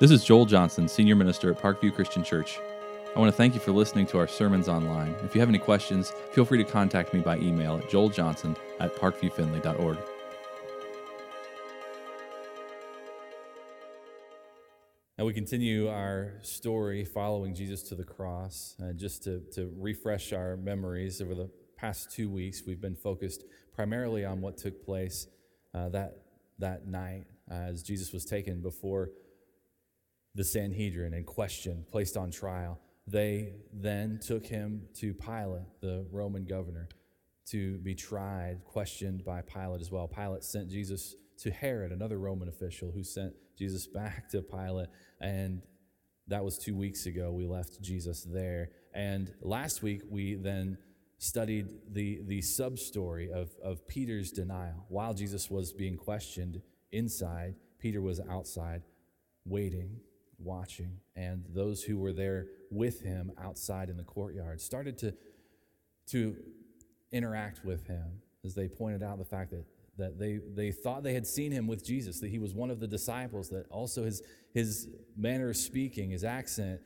This is Joel Johnson, Senior Minister at Parkview Christian Church. I want to thank you for listening to our sermons online. If you have any questions, feel free to contact me by email at joeljohnson at parkviewfinley.org. Now we continue our story following Jesus to the cross. Uh, just to, to refresh our memories over the past two weeks, we've been focused primarily on what took place uh, that, that night uh, as Jesus was taken before the Sanhedrin and questioned, placed on trial. They then took him to Pilate, the Roman governor, to be tried, questioned by Pilate as well. Pilate sent Jesus to Herod, another Roman official, who sent Jesus back to Pilate. And that was two weeks ago. We left Jesus there. And last week, we then studied the, the sub story of, of Peter's denial. While Jesus was being questioned inside, Peter was outside waiting watching, and those who were there with him outside in the courtyard started to, to interact with him as they pointed out the fact that, that they, they thought they had seen him with Jesus, that he was one of the disciples, that also his, his manner of speaking, his accent,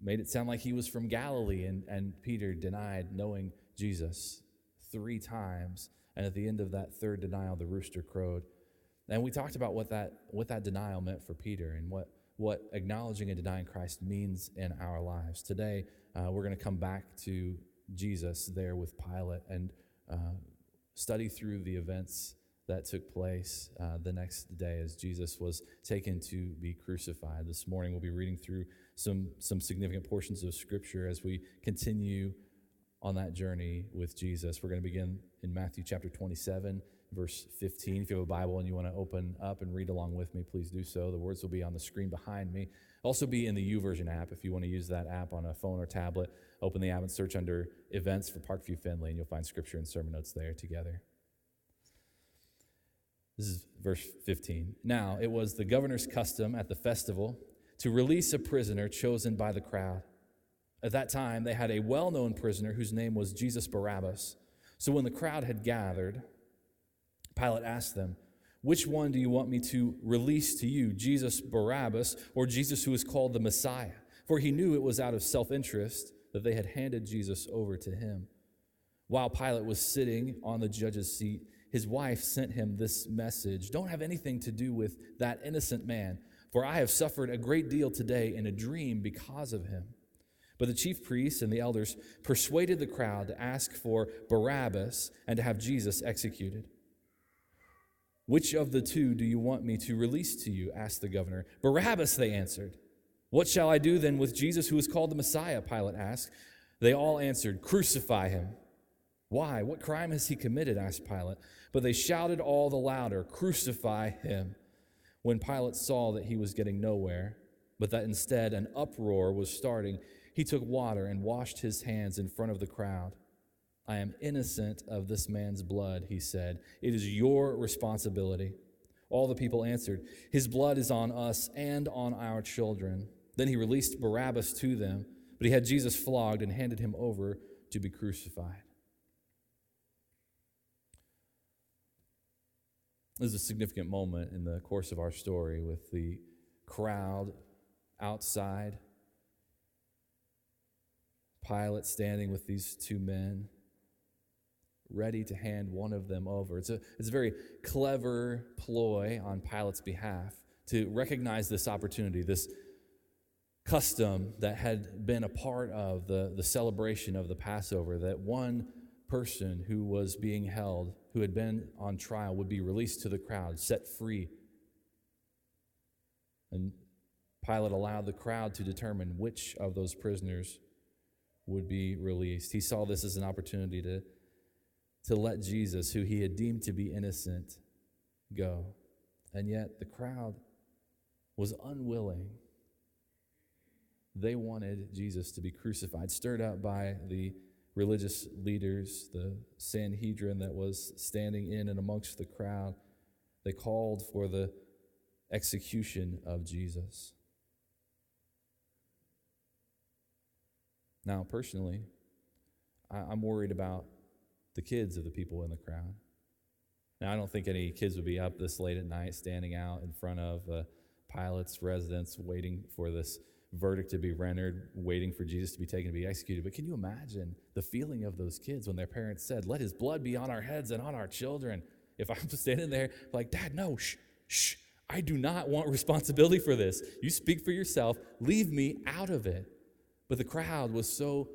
made it sound like he was from Galilee. And, and Peter denied knowing Jesus three times. And at the end of that third denial, the rooster crowed. And we talked about what that, what that denial meant for Peter and what what acknowledging and denying Christ means in our lives. Today, uh, we're going to come back to Jesus there with Pilate and uh, study through the events that took place uh, the next day as Jesus was taken to be crucified. This morning, we'll be reading through some, some significant portions of Scripture as we continue on that journey with Jesus. We're going to begin in Matthew chapter 27 verse 15. If you have a Bible and you want to open up and read along with me, please do so. The words will be on the screen behind me. Also be in the YouVersion app if you want to use that app on a phone or tablet. Open the app and search under events for Parkview Finley, and you'll find scripture and sermon notes there together. This is verse 15. Now, it was the governor's custom at the festival to release a prisoner chosen by the crowd. At that time, they had a well known prisoner whose name was Jesus Barabbas. So when the crowd had gathered, Pilate asked them, Which one do you want me to release to you, Jesus Barabbas or Jesus who is called the Messiah? For he knew it was out of self interest that they had handed Jesus over to him. While Pilate was sitting on the judge's seat, his wife sent him this message Don't have anything to do with that innocent man, for I have suffered a great deal today in a dream because of him. But the chief priests and the elders persuaded the crowd to ask for Barabbas and to have Jesus executed. Which of the two do you want me to release to you? asked the governor. Barabbas, they answered. What shall I do then with Jesus who is called the Messiah? Pilate asked. They all answered, Crucify him. Why? What crime has he committed? asked Pilate. But they shouted all the louder, Crucify him. When Pilate saw that he was getting nowhere, but that instead an uproar was starting, he took water and washed his hands in front of the crowd. I am innocent of this man's blood, he said. It is your responsibility. All the people answered, His blood is on us and on our children. Then he released Barabbas to them, but he had Jesus flogged and handed him over to be crucified. This is a significant moment in the course of our story with the crowd outside, Pilate standing with these two men ready to hand one of them over. It's a, it's a very clever ploy on Pilate's behalf to recognize this opportunity, this custom that had been a part of the, the celebration of the Passover, that one person who was being held, who had been on trial, would be released to the crowd, set free. And Pilate allowed the crowd to determine which of those prisoners would be released. He saw this as an opportunity to to let Jesus, who he had deemed to be innocent, go. And yet the crowd was unwilling. They wanted Jesus to be crucified, stirred up by the religious leaders, the Sanhedrin that was standing in and amongst the crowd. They called for the execution of Jesus. Now, personally, I'm worried about the kids of the people in the crowd. Now, I don't think any kids would be up this late at night standing out in front of a Pilate's residence, waiting for this verdict to be rendered, waiting for Jesus to be taken to be executed. But can you imagine the feeling of those kids when their parents said, Let his blood be on our heads and on our children? If I'm standing there like, Dad, no, shh, shh, I do not want responsibility for this. You speak for yourself, leave me out of it. But the crowd was so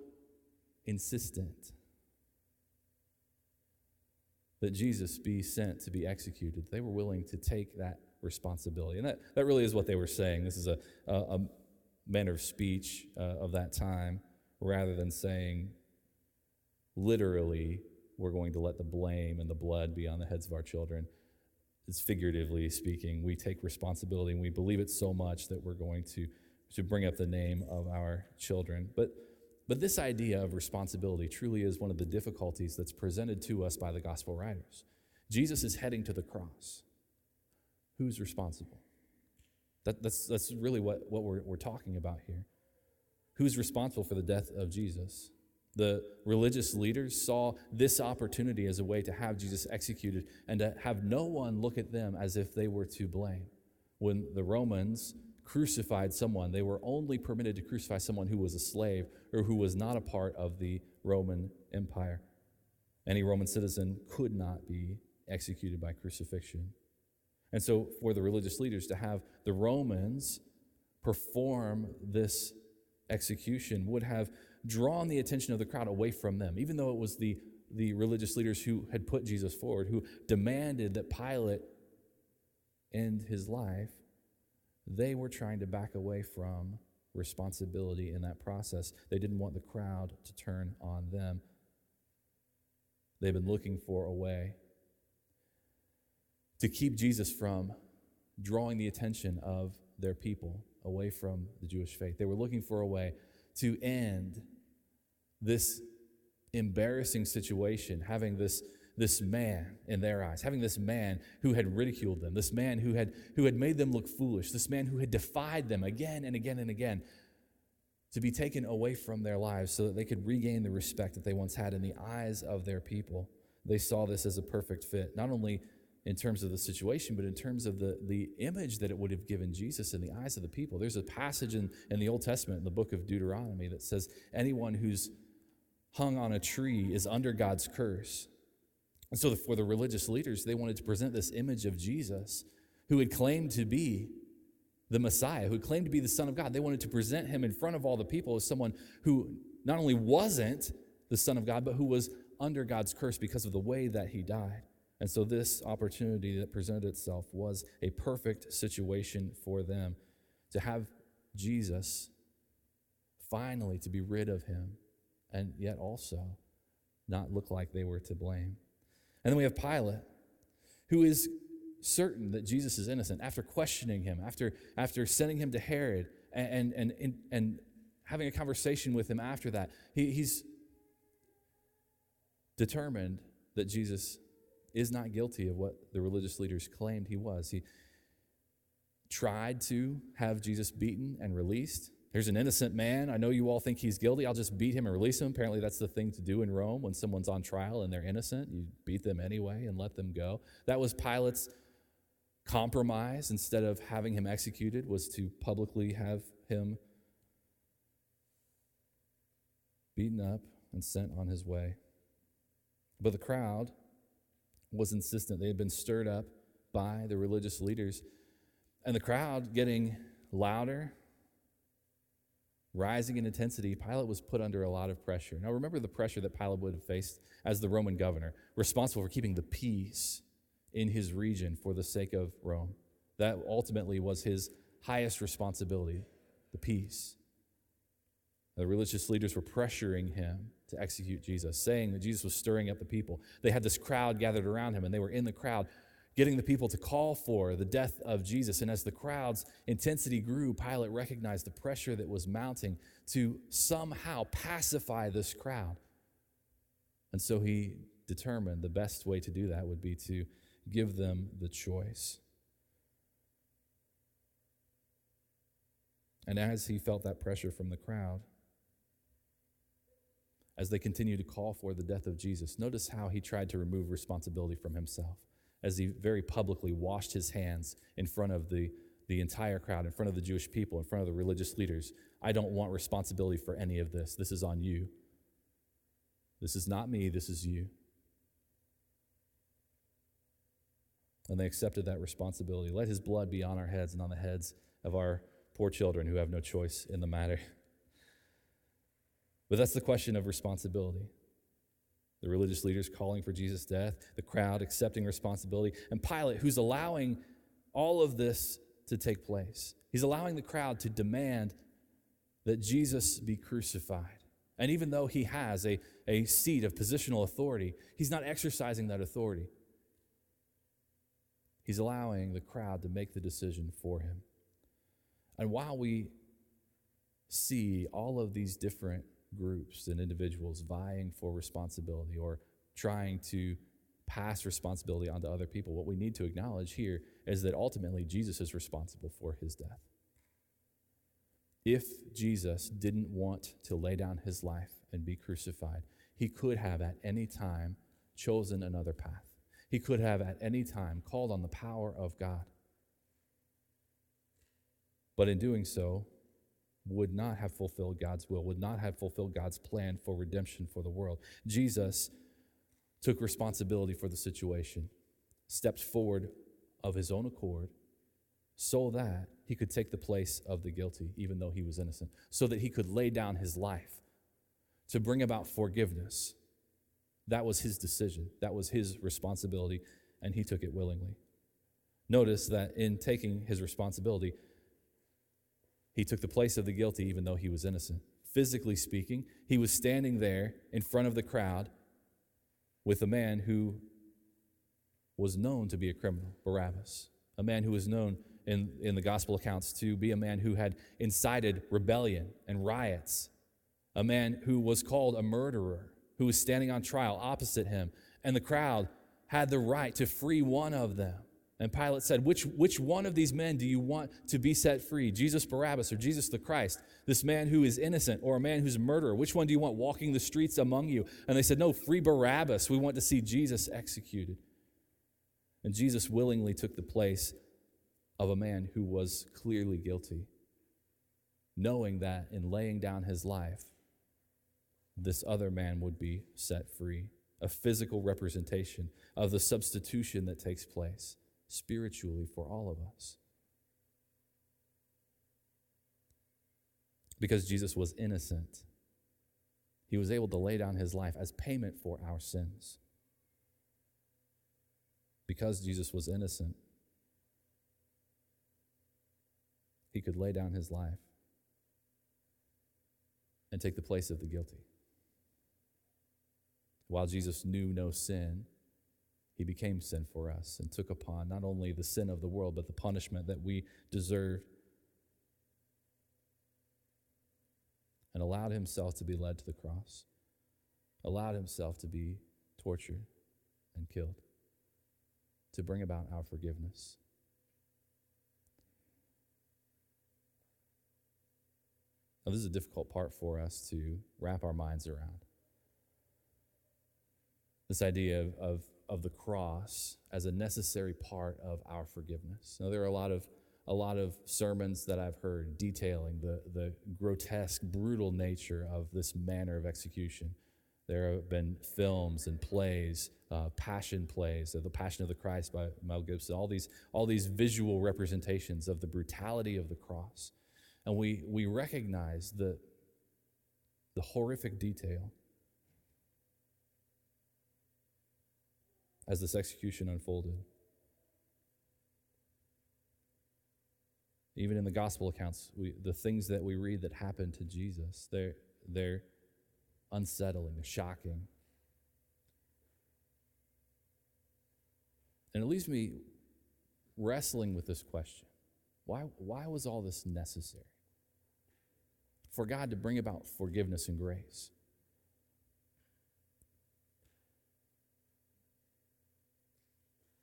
insistent that Jesus be sent to be executed. They were willing to take that responsibility. And that, that really is what they were saying. This is a, a, a manner of speech uh, of that time rather than saying, literally, we're going to let the blame and the blood be on the heads of our children. It's figuratively speaking. We take responsibility and we believe it so much that we're going to, to bring up the name of our children. But, but this idea of responsibility truly is one of the difficulties that's presented to us by the gospel writers. Jesus is heading to the cross. Who's responsible? That, that's, that's really what, what we're, we're talking about here. Who's responsible for the death of Jesus? The religious leaders saw this opportunity as a way to have Jesus executed and to have no one look at them as if they were to blame. When the Romans crucified someone, they were only permitted to crucify someone who was a slave or who was not a part of the Roman Empire. Any Roman citizen could not be executed by crucifixion. And so, for the religious leaders to have the Romans perform this execution would have drawn the attention of the crowd away from them, even though it was the, the religious leaders who had put Jesus forward, who demanded that Pilate end his life. They were trying to back away from responsibility in that process. They didn't want the crowd to turn on them. They've been looking for a way to keep Jesus from drawing the attention of their people away from the Jewish faith. They were looking for a way to end this embarrassing situation, having this, this man in their eyes, having this man who had ridiculed them, this man who had, who had made them look foolish, this man who had defied them again and again and again, to be taken away from their lives so that they could regain the respect that they once had in the eyes of their people. They saw this as a perfect fit, not only in terms of the situation, but in terms of the, the image that it would have given Jesus in the eyes of the people. There's a passage in, in the Old Testament, in the book of Deuteronomy, that says, Anyone who's hung on a tree is under God's curse. And so, for the religious leaders, they wanted to present this image of Jesus who had claimed to be the Messiah, who claimed to be the Son of God. They wanted to present him in front of all the people as someone who not only wasn't the Son of God, but who was under God's curse because of the way that he died. And so, this opportunity that presented itself was a perfect situation for them to have Jesus finally to be rid of him and yet also not look like they were to blame. And then we have Pilate, who is certain that Jesus is innocent after questioning him, after, after sending him to Herod and, and, and, and having a conversation with him after that. He, he's determined that Jesus is not guilty of what the religious leaders claimed he was. He tried to have Jesus beaten and released. Here's an innocent man. I know you all think he's guilty. I'll just beat him and release him. Apparently, that's the thing to do in Rome when someone's on trial and they're innocent. You beat them anyway and let them go. That was Pilate's compromise. Instead of having him executed, was to publicly have him beaten up and sent on his way. But the crowd was insistent. They had been stirred up by the religious leaders. And the crowd getting louder, rising in intensity, Pilate was put under a lot of pressure. Now, remember the pressure that Pilate would have faced as the Roman governor, responsible for keeping the peace in his region for the sake of Rome. That ultimately was his highest responsibility the peace. The religious leaders were pressuring him to execute Jesus, saying that Jesus was stirring up the people. They had this crowd gathered around him, and they were in the crowd getting the people to call for the death of Jesus. And as the crowd's intensity grew, Pilate recognized the pressure that was mounting to somehow pacify this crowd. And so he determined the best way to do that would be to give them the choice. And as he felt that pressure from the crowd, as they continued to call for the death of Jesus. Notice how he tried to remove responsibility from himself as he very publicly washed his hands in front of the, the entire crowd, in front of the Jewish people, in front of the religious leaders. I don't want responsibility for any of this. This is on you. This is not me, this is you. And they accepted that responsibility. Let his blood be on our heads and on the heads of our poor children who have no choice in the matter. But that's the question of responsibility. The religious leaders calling for Jesus' death, the crowd accepting responsibility, and Pilate, who's allowing all of this to take place. He's allowing the crowd to demand that Jesus be crucified. And even though he has a, a seat of positional authority, he's not exercising that authority. He's allowing the crowd to make the decision for him. And while we see all of these different groups and individuals vying for responsibility or trying to pass responsibility onto other people, what we need to acknowledge here is that ultimately Jesus is responsible for his death. If Jesus didn't want to lay down his life and be crucified, he could have at any time chosen another path. He could have at any time called on the power of God. But in doing so, would not have fulfilled God's will, would not have fulfilled God's plan for redemption for the world. Jesus took responsibility for the situation, stepped forward of his own accord, so that he could take the place of the guilty, even though he was innocent, so that he could lay down his life to bring about forgiveness that was his decision, that was his responsibility, and he took it willingly. Notice that in taking his responsibility, he took the place of the guilty even though he was innocent. Physically speaking, he was standing there in front of the crowd with a man who was known to be a criminal, Barabbas, a man who was known in, in the gospel accounts to be a man who had incited rebellion and riots, a man who was called a murderer, who was standing on trial opposite him, and the crowd had the right to free one of them. And Pilate said, which, which one of these men do you want to be set free? Jesus Barabbas or Jesus the Christ? This man who is innocent or a man who's a murderer? Which one do you want walking the streets among you? And they said, No, free Barabbas. We want to see Jesus executed. And Jesus willingly took the place of a man who was clearly guilty, knowing that in laying down his life, this other man would be set free. A physical representation of the substitution that takes place spiritually for all of us. Because Jesus was innocent, he was able to lay down his life as payment for our sins. Because Jesus was innocent, he could lay down his life and take the place of the guilty. While Jesus knew no sin, he became sin for us and took upon not only the sin of the world, but the punishment that we deserved. And allowed himself to be led to the cross, allowed himself to be tortured and killed to bring about our forgiveness. Now, this is a difficult part for us to wrap our minds around this idea of, of, of the cross as a necessary part of our forgiveness. Now, there are a lot of a lot of sermons that I've heard detailing the, the grotesque, brutal nature of this manner of execution. There have been films and plays, uh, passion plays, uh, The Passion of the Christ by Mel Gibson, all these, all these visual representations of the brutality of the cross. And we, we recognize the, the horrific detail as this execution unfolded. Even in the gospel accounts, we, the things that we read that happened to Jesus, they're, they're unsettling, they're shocking. And it leaves me wrestling with this question why, why was all this necessary? For God to bring about forgiveness and grace.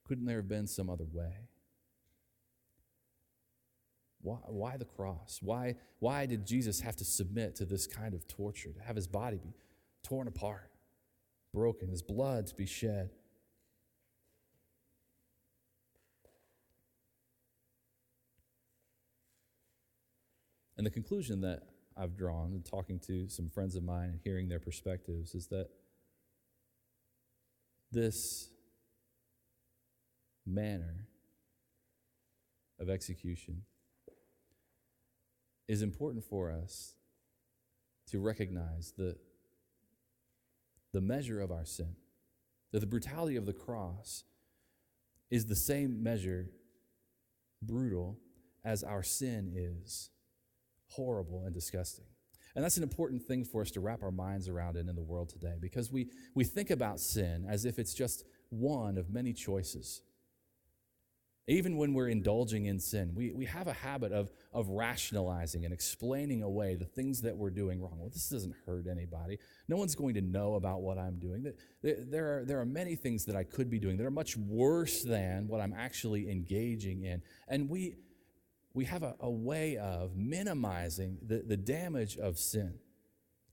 Couldn't there have been some other way? Why, why the cross? Why, why did Jesus have to submit to this kind of torture, to have his body be torn apart, broken, his blood to be shed? And the conclusion that I've drawn in talking to some friends of mine and hearing their perspectives is that this manner of execution is important for us to recognize the, the measure of our sin, that the brutality of the cross is the same measure brutal as our sin is horrible and disgusting. And that's an important thing for us to wrap our minds around in the world today because we, we think about sin as if it's just one of many choices. Even when we're indulging in sin, we, we have a habit of, of rationalizing and explaining away the things that we're doing wrong. Well, this doesn't hurt anybody. No one's going to know about what I'm doing. There are, there are many things that I could be doing that are much worse than what I'm actually engaging in. And we, we have a, a way of minimizing the, the damage of sin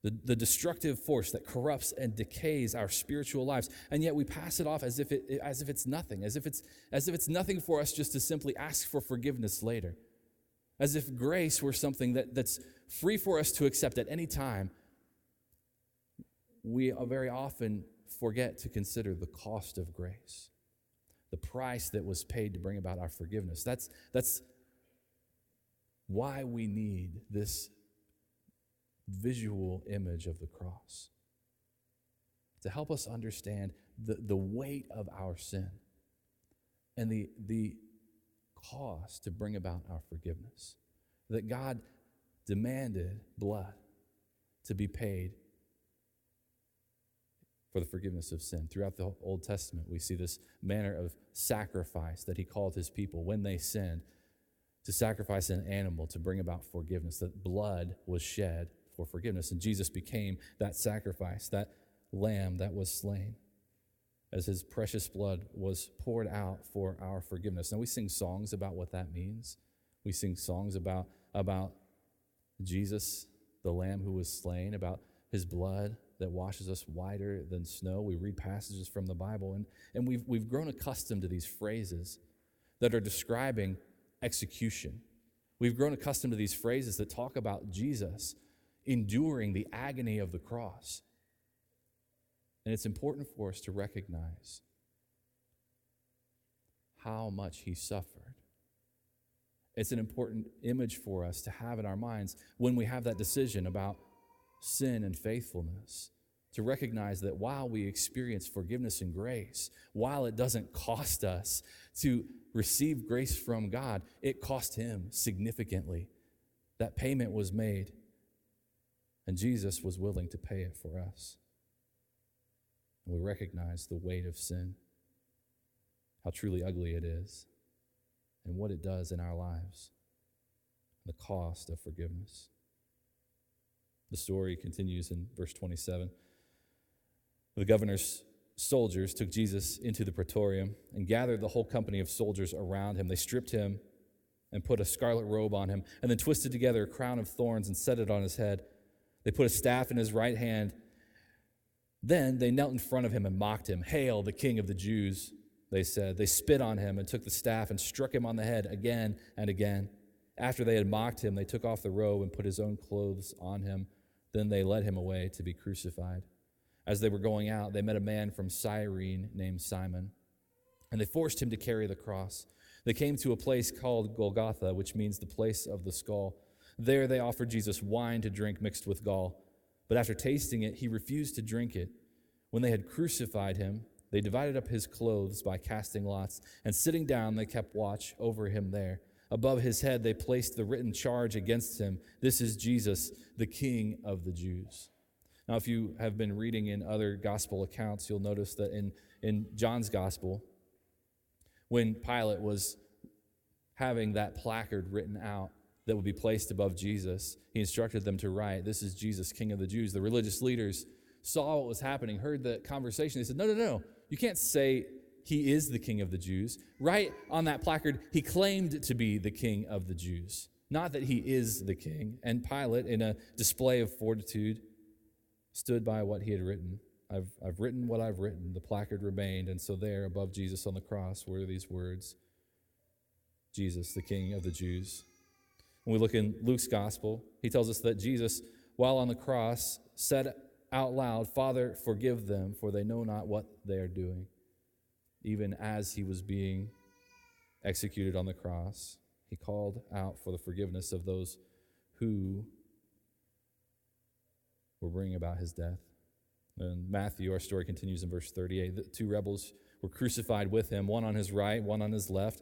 the, the destructive force that corrupts and decays our spiritual lives. And yet we pass it off as if, it, as if it's nothing as if it's, as if it's nothing for us just to simply ask for forgiveness later. As if grace were something that, that's free for us to accept at any time we very often forget to consider the cost of grace the price that was paid to bring about our forgiveness. That's, that's why we need this visual image of the cross to help us understand the, the weight of our sin and the, the cost to bring about our forgiveness. That God demanded blood to be paid for the forgiveness of sin. Throughout the Old Testament, we see this manner of sacrifice that He called His people when they sinned to sacrifice an animal to bring about forgiveness, that blood was shed for forgiveness. And Jesus became that sacrifice, that lamb that was slain as his precious blood was poured out for our forgiveness. Now we sing songs about what that means. We sing songs about, about Jesus, the lamb who was slain, about his blood that washes us whiter than snow. We read passages from the Bible, and, and we've, we've grown accustomed to these phrases that are describing execution. We've grown accustomed to these phrases that talk about Jesus enduring the agony of the cross. And it's important for us to recognize how much he suffered. It's an important image for us to have in our minds when we have that decision about sin and faithfulness. To recognize that while we experience forgiveness and grace, while it doesn't cost us to receive grace from God, it cost him significantly. That payment was made and Jesus was willing to pay it for us. And we recognize the weight of sin, how truly ugly it is, and what it does in our lives, the cost of forgiveness. The story continues in verse 27. The governor's soldiers took Jesus into the praetorium and gathered the whole company of soldiers around him. They stripped him and put a scarlet robe on him, and then twisted together a crown of thorns and set it on his head. They put a staff in his right hand. Then they knelt in front of him and mocked him. Hail, the king of the Jews, they said. They spit on him and took the staff and struck him on the head again and again. After they had mocked him, they took off the robe and put his own clothes on him. Then they led him away to be crucified. As they were going out, they met a man from Cyrene named Simon, and they forced him to carry the cross. They came to a place called Golgotha, which means the place of the skull. There they offered Jesus wine to drink mixed with gall. But after tasting it, he refused to drink it. When they had crucified him, they divided up his clothes by casting lots, and sitting down, they kept watch over him there. Above his head, they placed the written charge against him This is Jesus, the King of the Jews. Now, if you have been reading in other gospel accounts, you'll notice that in, in John's gospel, when Pilate was having that placard written out, that would be placed above Jesus. He instructed them to write, This is Jesus, King of the Jews. The religious leaders saw what was happening, heard the conversation. They said, No, no, no. You can't say he is the King of the Jews. Write on that placard, he claimed to be the King of the Jews, not that he is the King. And Pilate, in a display of fortitude, stood by what he had written. I've, I've written what I've written. The placard remained. And so, there above Jesus on the cross were these words Jesus, the King of the Jews. When we look in Luke's gospel, he tells us that Jesus, while on the cross, said out loud, Father, forgive them, for they know not what they are doing. Even as he was being executed on the cross, he called out for the forgiveness of those who were bringing about his death. And Matthew, our story continues in verse 38. The two rebels were crucified with him, one on his right, one on his left.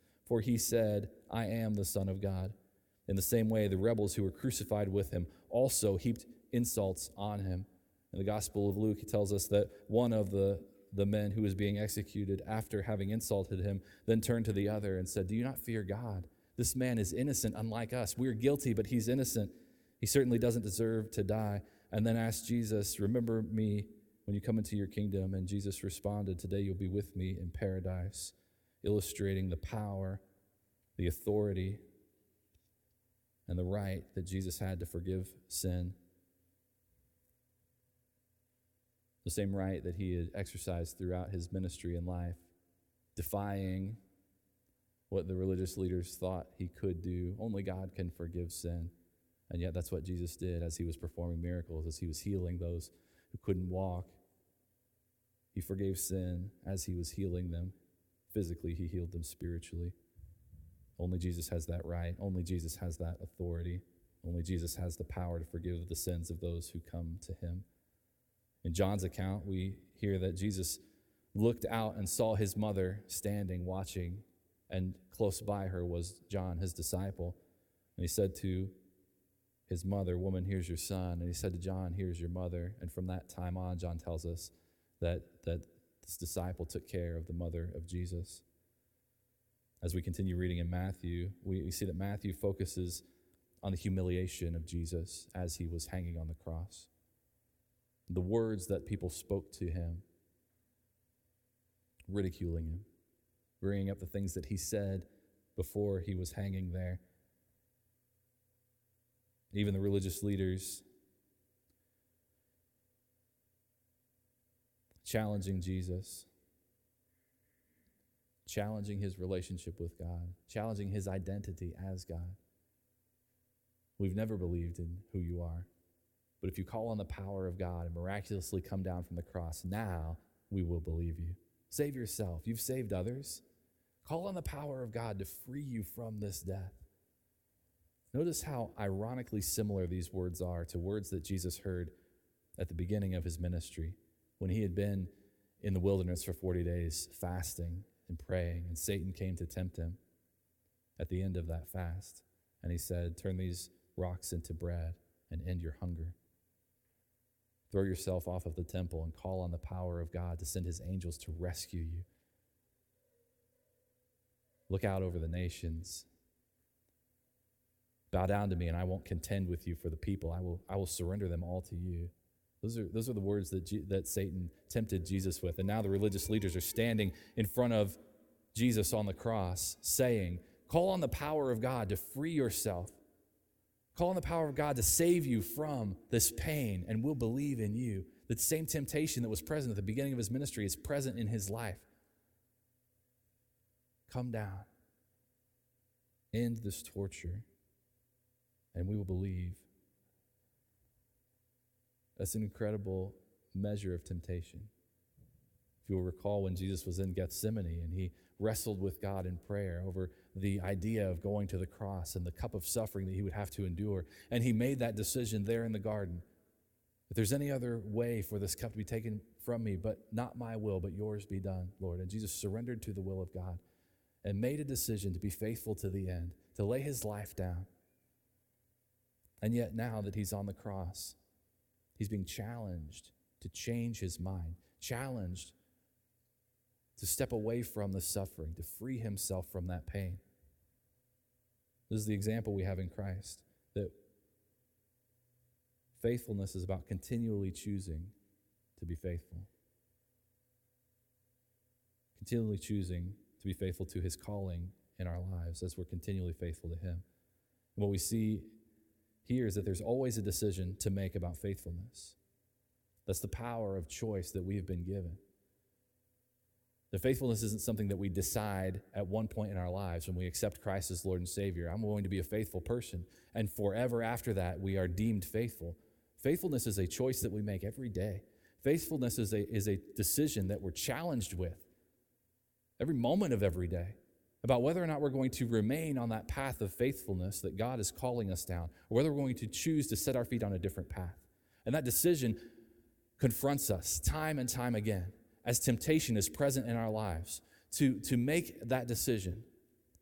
For he said, I am the Son of God. In the same way, the rebels who were crucified with him also heaped insults on him. In the Gospel of Luke, he tells us that one of the, the men who was being executed, after having insulted him, then turned to the other and said, Do you not fear God? This man is innocent, unlike us. We're guilty, but he's innocent. He certainly doesn't deserve to die. And then asked Jesus, Remember me when you come into your kingdom. And Jesus responded, Today you'll be with me in paradise, illustrating the power, the authority, and the right that Jesus had to forgive sin. The same right that he had exercised throughout his ministry and life, defying what the religious leaders thought he could do. Only God can forgive sin. And yet, that's what Jesus did as he was performing miracles, as he was healing those who couldn't walk. He forgave sin as he was healing them. Physically, he healed them spiritually. Only Jesus has that right. Only Jesus has that authority. Only Jesus has the power to forgive the sins of those who come to him. In John's account, we hear that Jesus looked out and saw his mother standing, watching, and close by her was John, his disciple. And he said to his mother, Woman, here's your son. And he said to John, Here's your mother. And from that time on, John tells us that, that this disciple took care of the mother of Jesus. As we continue reading in Matthew, we, see that Matthew focuses on the humiliation of Jesus as he was hanging on the cross. The words that people spoke to him, ridiculing him, bringing up the things that he said before he was hanging there. Even the religious leaders challenging Jesus, challenging his relationship with God, challenging his identity as God. We've never believed in who you are. But if you call on the power of God and miraculously come down from the cross, now we will believe you. Save yourself. You've saved others. Call on the power of God to free you from this death. Notice how ironically similar these words are to words that Jesus heard at the beginning of his ministry when he had been in the wilderness for 40 days fasting and praying, and Satan came to tempt him at the end of that fast. And he said, Turn these rocks into bread and end your hunger. Throw yourself off of the temple and call on the power of God to send his angels to rescue you Look out over the nations. Bow down to me, and I won't contend with you for the people. I will, I will surrender them all to you. Those are, those are the words that, that Satan tempted Jesus with. And now the religious leaders are standing in front of Jesus on the cross, saying, Call on the power of God to free yourself. Call on the power of God to save you from this pain, and we'll believe in you. The same temptation that was present at the beginning of his ministry is present in his life. Come down. End this torture, and we will believe. That's an incredible measure of temptation. If you will recall when Jesus was in Gethsemane and he wrestled with God in prayer over the idea of going to the cross and the cup of suffering that he would have to endure, and he made that decision there in the garden. If there's any other way for this cup to be taken from me, but not my will, but yours be done, Lord. And Jesus surrendered to the will of God and made a decision to be faithful to the end, to lay his life down. And yet, now that he's on the cross, he's being challenged to change his mind, challenged to step away from the suffering, to free himself from that pain. This is the example we have in Christ that Faithfulness is about continually choosing to be faithful. Continually choosing to be faithful to his calling in our lives as we're continually faithful to him. And what we see here is that there's always a decision to make about faithfulness. That's the power of choice that we've been given. The faithfulness isn't something that we decide at one point in our lives when we accept Christ as Lord and Savior. I'm going to be a faithful person. And forever after that, we are deemed faithful. Faithfulness is a choice that we make every day. Faithfulness is a, is a decision that we're challenged with every moment of every day about whether or not we're going to remain on that path of faithfulness that God is calling us down, or whether we're going to choose to set our feet on a different path. And that decision confronts us time and time again as temptation is present in our lives to, to make that decision,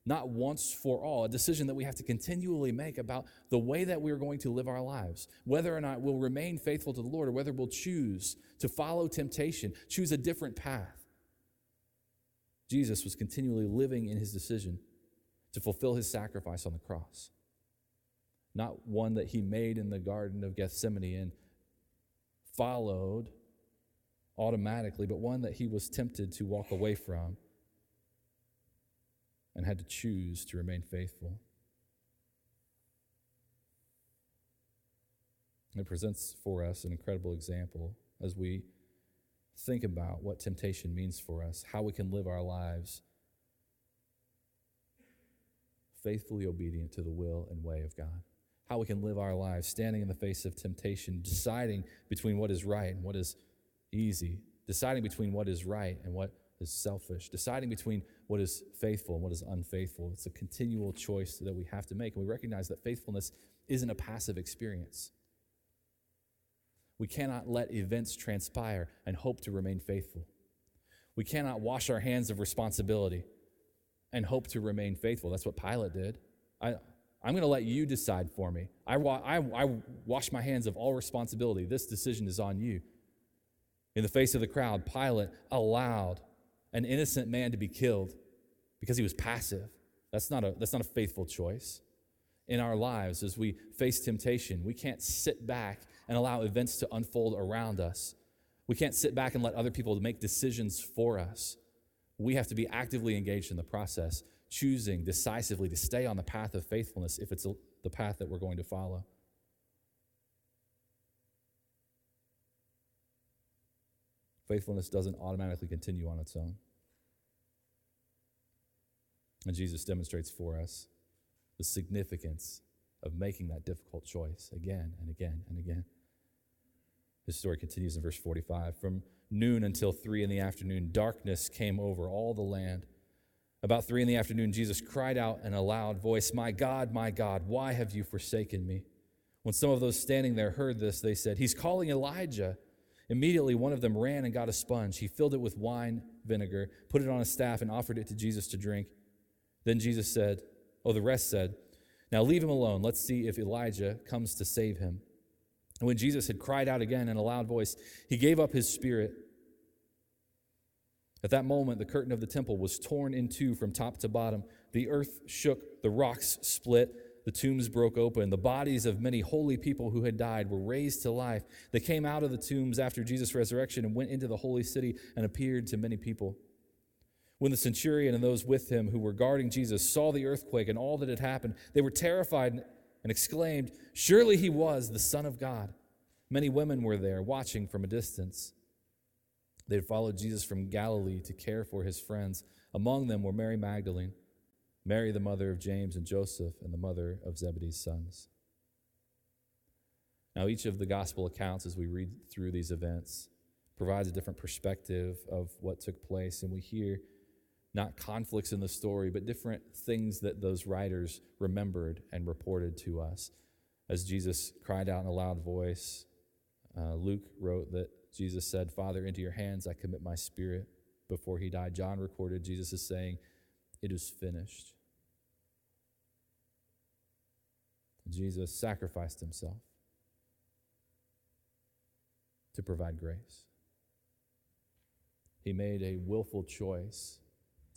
not once for all, a decision that we have to continually make about the way that we're going to live our lives, whether or not we'll remain faithful to the Lord or whether we'll choose to follow temptation, choose a different path. Jesus was continually living in his decision to fulfill his sacrifice on the cross. Not one that he made in the Garden of Gethsemane and followed automatically, but one that he was tempted to walk away from and had to choose to remain faithful. It presents for us an incredible example as we think about what temptation means for us, how we can live our lives faithfully obedient to the will and way of God, how we can live our lives standing in the face of temptation, deciding between what is right and what is easy, deciding between what is right and what is selfish, deciding between what is faithful and what is unfaithful. It's a continual choice that we have to make. And we recognize that faithfulness isn't a passive experience. We cannot let events transpire and hope to remain faithful. We cannot wash our hands of responsibility and hope to remain faithful. That's what Pilate did. I, I'm going to let you decide for me. I, I, I wash my hands of all responsibility. This decision is on you. In the face of the crowd, Pilate allowed an innocent man to be killed because he was passive. That's not a, that's not a faithful choice. In our lives, as we face temptation, we can't sit back and allow events to unfold around us. We can't sit back and let other people make decisions for us. We have to be actively engaged in the process, choosing decisively to stay on the path of faithfulness if it's the path that we're going to follow. Faithfulness doesn't automatically continue on its own. And Jesus demonstrates for us the significance of making that difficult choice again and again and again. His story continues in verse 45. From noon until three in the afternoon, darkness came over all the land. About three in the afternoon, Jesus cried out in a loud voice, My God, my God, why have you forsaken me? When some of those standing there heard this, they said, He's calling Elijah. Immediately, one of them ran and got a sponge. He filled it with wine vinegar, put it on a staff, and offered it to Jesus to drink. Then Jesus said, Oh, the rest said, Now leave him alone. Let's see if Elijah comes to save him. And when Jesus had cried out again in a loud voice, he gave up his spirit. At that moment, the curtain of the temple was torn in two from top to bottom. The earth shook, the rocks split, the tombs broke open. The bodies of many holy people who had died were raised to life. They came out of the tombs after Jesus' resurrection and went into the holy city and appeared to many people. When the centurion and those with him who were guarding Jesus saw the earthquake and all that had happened, they were terrified and exclaimed, Surely he was the Son of God. Many women were there watching from a distance. They had followed Jesus from Galilee to care for his friends. Among them were Mary Magdalene, Mary, the mother of James and Joseph, and the mother of Zebedee's sons. Now, each of the gospel accounts, as we read through these events, provides a different perspective of what took place, and we hear not conflicts in the story, but different things that those writers remembered and reported to us. As Jesus cried out in a loud voice, uh, Luke wrote that Jesus said, Father, into your hands I commit my spirit before he died. John recorded Jesus is saying, It is finished. Jesus sacrificed himself to provide grace. He made a willful choice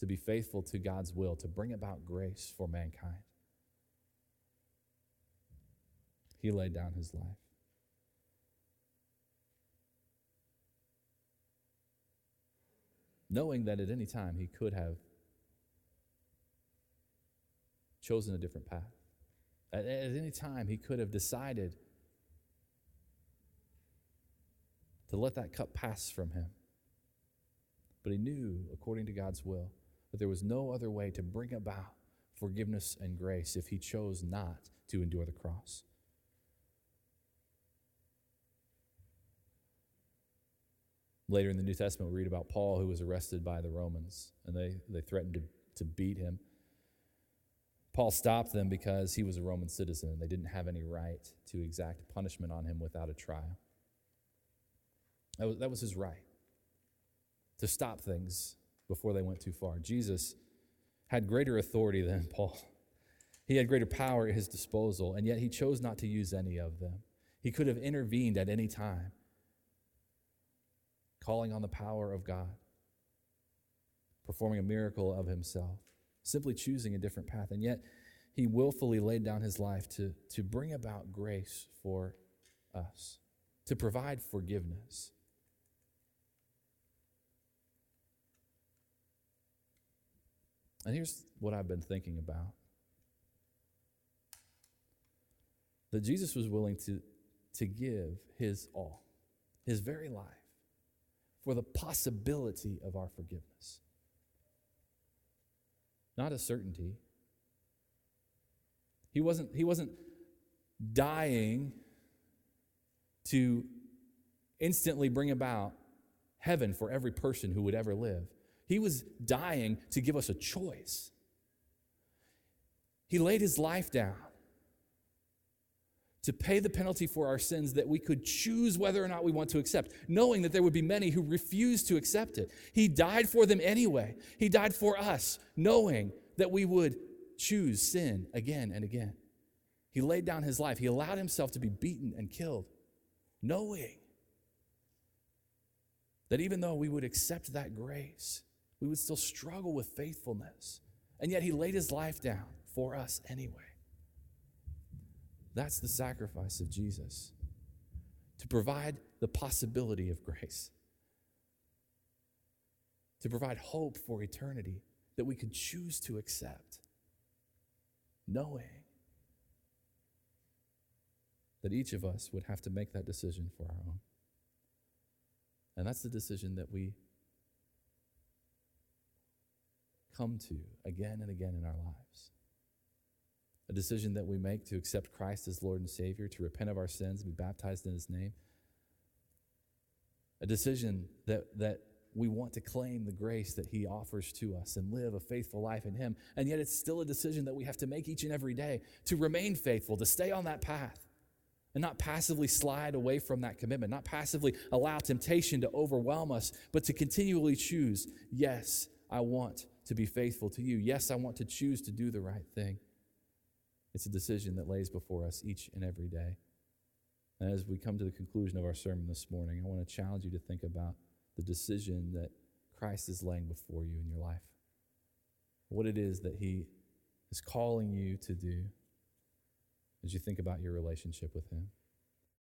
to be faithful to God's will, to bring about grace for mankind. He laid down his life. Knowing that at any time he could have chosen a different path. At, at any time he could have decided to let that cup pass from him. But he knew, according to God's will, that there was no other way to bring about forgiveness and grace if he chose not to endure the cross. Later in the New Testament, we read about Paul who was arrested by the Romans, and they, they threatened to, to beat him. Paul stopped them because he was a Roman citizen and they didn't have any right to exact punishment on him without a trial. That was, that was his right to stop things before they went too far. Jesus had greater authority than Paul. He had greater power at his disposal, and yet he chose not to use any of them. He could have intervened at any time, calling on the power of God, performing a miracle of himself simply choosing a different path. And yet, he willfully laid down his life to, to bring about grace for us, to provide forgiveness. And here's what I've been thinking about that Jesus was willing to, to give his all, his very life, for the possibility of our forgiveness not a certainty. He wasn't, he wasn't dying to instantly bring about heaven for every person who would ever live. He was dying to give us a choice. He laid his life down to pay the penalty for our sins that we could choose whether or not we want to accept, knowing that there would be many who refused to accept it. He died for them anyway. He died for us, knowing that we would choose sin again and again. He laid down his life. He allowed himself to be beaten and killed, knowing that even though we would accept that grace, we would still struggle with faithfulness. And yet he laid his life down for us anyway. That's the sacrifice of Jesus to provide the possibility of grace, to provide hope for eternity that we could choose to accept, knowing that each of us would have to make that decision for our own. And that's the decision that we come to again and again in our lives a decision that we make to accept Christ as Lord and Savior, to repent of our sins, and be baptized in His name. A decision that, that we want to claim the grace that He offers to us and live a faithful life in Him. And yet, it's still a decision that we have to make each and every day to remain faithful, to stay on that path, and not passively slide away from that commitment, not passively allow temptation to overwhelm us, but to continually choose yes, I want to be faithful to you. Yes, I want to choose to do the right thing. It's a decision that lays before us each and every day. And as we come to the conclusion of our sermon this morning, I want to challenge you to think about the decision that Christ is laying before you in your life. What it is that He is calling you to do as you think about your relationship with Him.